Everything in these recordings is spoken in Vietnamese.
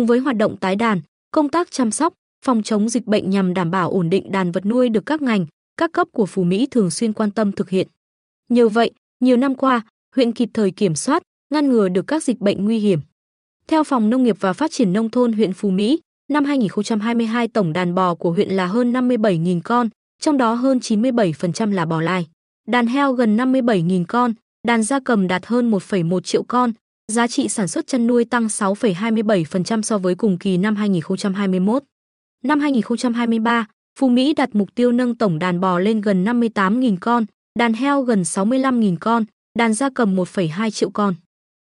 cùng với hoạt động tái đàn, công tác chăm sóc, phòng chống dịch bệnh nhằm đảm bảo ổn định đàn vật nuôi được các ngành, các cấp của Phú Mỹ thường xuyên quan tâm thực hiện. Nhờ vậy, nhiều năm qua, huyện kịp thời kiểm soát, ngăn ngừa được các dịch bệnh nguy hiểm. Theo Phòng Nông nghiệp và Phát triển Nông thôn huyện Phú Mỹ, năm 2022 tổng đàn bò của huyện là hơn 57.000 con, trong đó hơn 97% là bò lai. Đàn heo gần 57.000 con, đàn gia cầm đạt hơn 1,1 triệu con, giá trị sản xuất chăn nuôi tăng 6,27% so với cùng kỳ năm 2021. Năm 2023, Phú Mỹ đặt mục tiêu nâng tổng đàn bò lên gần 58.000 con, đàn heo gần 65.000 con, đàn gia cầm 1,2 triệu con.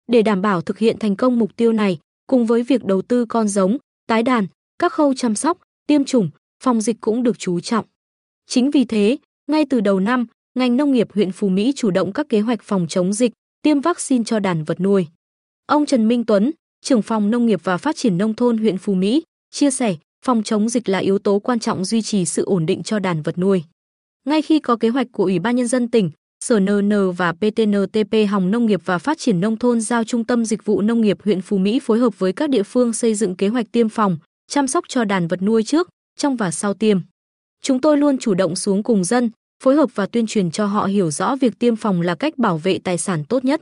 Để đảm bảo thực hiện thành công mục tiêu này, cùng với việc đầu tư con giống, tái đàn, các khâu chăm sóc, tiêm chủng, phòng dịch cũng được chú trọng. Chính vì thế, ngay từ đầu năm, ngành nông nghiệp huyện Phú Mỹ chủ động các kế hoạch phòng chống dịch, tiêm vaccine cho đàn vật nuôi. Ông Trần Minh Tuấn, trưởng phòng nông nghiệp và phát triển nông thôn huyện Phú Mỹ, chia sẻ, phòng chống dịch là yếu tố quan trọng duy trì sự ổn định cho đàn vật nuôi. Ngay khi có kế hoạch của Ủy ban nhân dân tỉnh, Sở NN và PTNTP Hồng Nông nghiệp và Phát triển nông thôn giao Trung tâm Dịch vụ Nông nghiệp huyện Phú Mỹ phối hợp với các địa phương xây dựng kế hoạch tiêm phòng, chăm sóc cho đàn vật nuôi trước, trong và sau tiêm. Chúng tôi luôn chủ động xuống cùng dân, phối hợp và tuyên truyền cho họ hiểu rõ việc tiêm phòng là cách bảo vệ tài sản tốt nhất.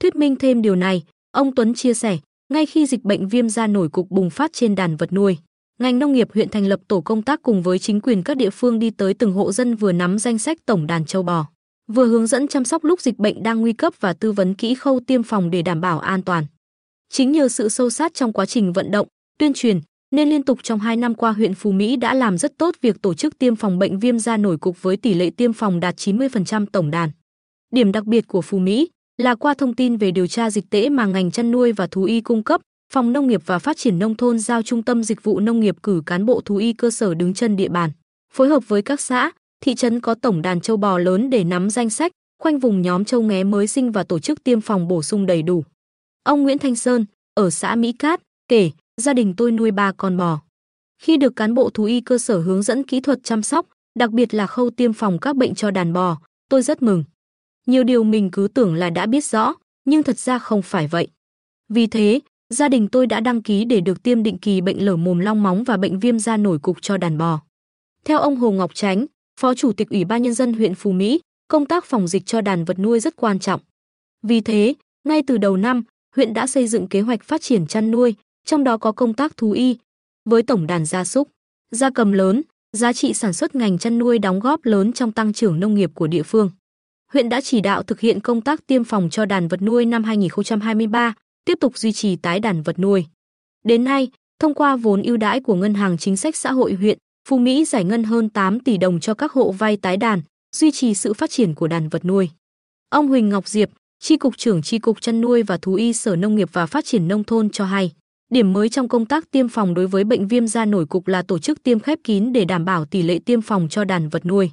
Thuyết minh thêm điều này, ông Tuấn chia sẻ, ngay khi dịch bệnh viêm da nổi cục bùng phát trên đàn vật nuôi, ngành nông nghiệp huyện thành lập tổ công tác cùng với chính quyền các địa phương đi tới từng hộ dân vừa nắm danh sách tổng đàn châu bò, vừa hướng dẫn chăm sóc lúc dịch bệnh đang nguy cấp và tư vấn kỹ khâu tiêm phòng để đảm bảo an toàn. Chính nhờ sự sâu sát trong quá trình vận động, tuyên truyền, nên liên tục trong 2 năm qua huyện Phú Mỹ đã làm rất tốt việc tổ chức tiêm phòng bệnh viêm da nổi cục với tỷ lệ tiêm phòng đạt 90% tổng đàn. Điểm đặc biệt của Phú Mỹ là qua thông tin về điều tra dịch tễ mà ngành chăn nuôi và thú y cung cấp, Phòng Nông nghiệp và Phát triển Nông thôn giao Trung tâm Dịch vụ Nông nghiệp cử cán bộ thú y cơ sở đứng chân địa bàn, phối hợp với các xã, thị trấn có tổng đàn châu bò lớn để nắm danh sách, khoanh vùng nhóm châu nghé mới sinh và tổ chức tiêm phòng bổ sung đầy đủ. Ông Nguyễn Thanh Sơn, ở xã Mỹ Cát, kể, gia đình tôi nuôi ba con bò. Khi được cán bộ thú y cơ sở hướng dẫn kỹ thuật chăm sóc, đặc biệt là khâu tiêm phòng các bệnh cho đàn bò, tôi rất mừng. Nhiều điều mình cứ tưởng là đã biết rõ, nhưng thật ra không phải vậy. Vì thế, gia đình tôi đã đăng ký để được tiêm định kỳ bệnh lở mồm long móng và bệnh viêm da nổi cục cho đàn bò. Theo ông Hồ Ngọc Tránh, Phó Chủ tịch Ủy ban Nhân dân huyện Phú Mỹ, công tác phòng dịch cho đàn vật nuôi rất quan trọng. Vì thế, ngay từ đầu năm, huyện đã xây dựng kế hoạch phát triển chăn nuôi, trong đó có công tác thú y. Với tổng đàn gia súc, gia cầm lớn, giá trị sản xuất ngành chăn nuôi đóng góp lớn trong tăng trưởng nông nghiệp của địa phương. Huyện đã chỉ đạo thực hiện công tác tiêm phòng cho đàn vật nuôi năm 2023, tiếp tục duy trì tái đàn vật nuôi. Đến nay, thông qua vốn ưu đãi của Ngân hàng Chính sách Xã hội huyện, Phú Mỹ giải ngân hơn 8 tỷ đồng cho các hộ vay tái đàn, duy trì sự phát triển của đàn vật nuôi. Ông Huỳnh Ngọc Diệp, Tri cục trưởng Tri cục chăn nuôi và thú y Sở Nông nghiệp và Phát triển nông thôn cho hay, điểm mới trong công tác tiêm phòng đối với bệnh viêm da nổi cục là tổ chức tiêm khép kín để đảm bảo tỷ lệ tiêm phòng cho đàn vật nuôi.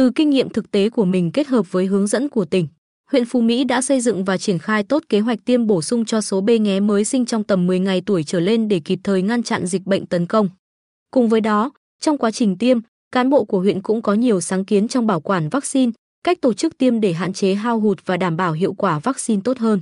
Từ kinh nghiệm thực tế của mình kết hợp với hướng dẫn của tỉnh, huyện Phú Mỹ đã xây dựng và triển khai tốt kế hoạch tiêm bổ sung cho số bê nghé mới sinh trong tầm 10 ngày tuổi trở lên để kịp thời ngăn chặn dịch bệnh tấn công. Cùng với đó, trong quá trình tiêm, cán bộ của huyện cũng có nhiều sáng kiến trong bảo quản vaccine, cách tổ chức tiêm để hạn chế hao hụt và đảm bảo hiệu quả vaccine tốt hơn.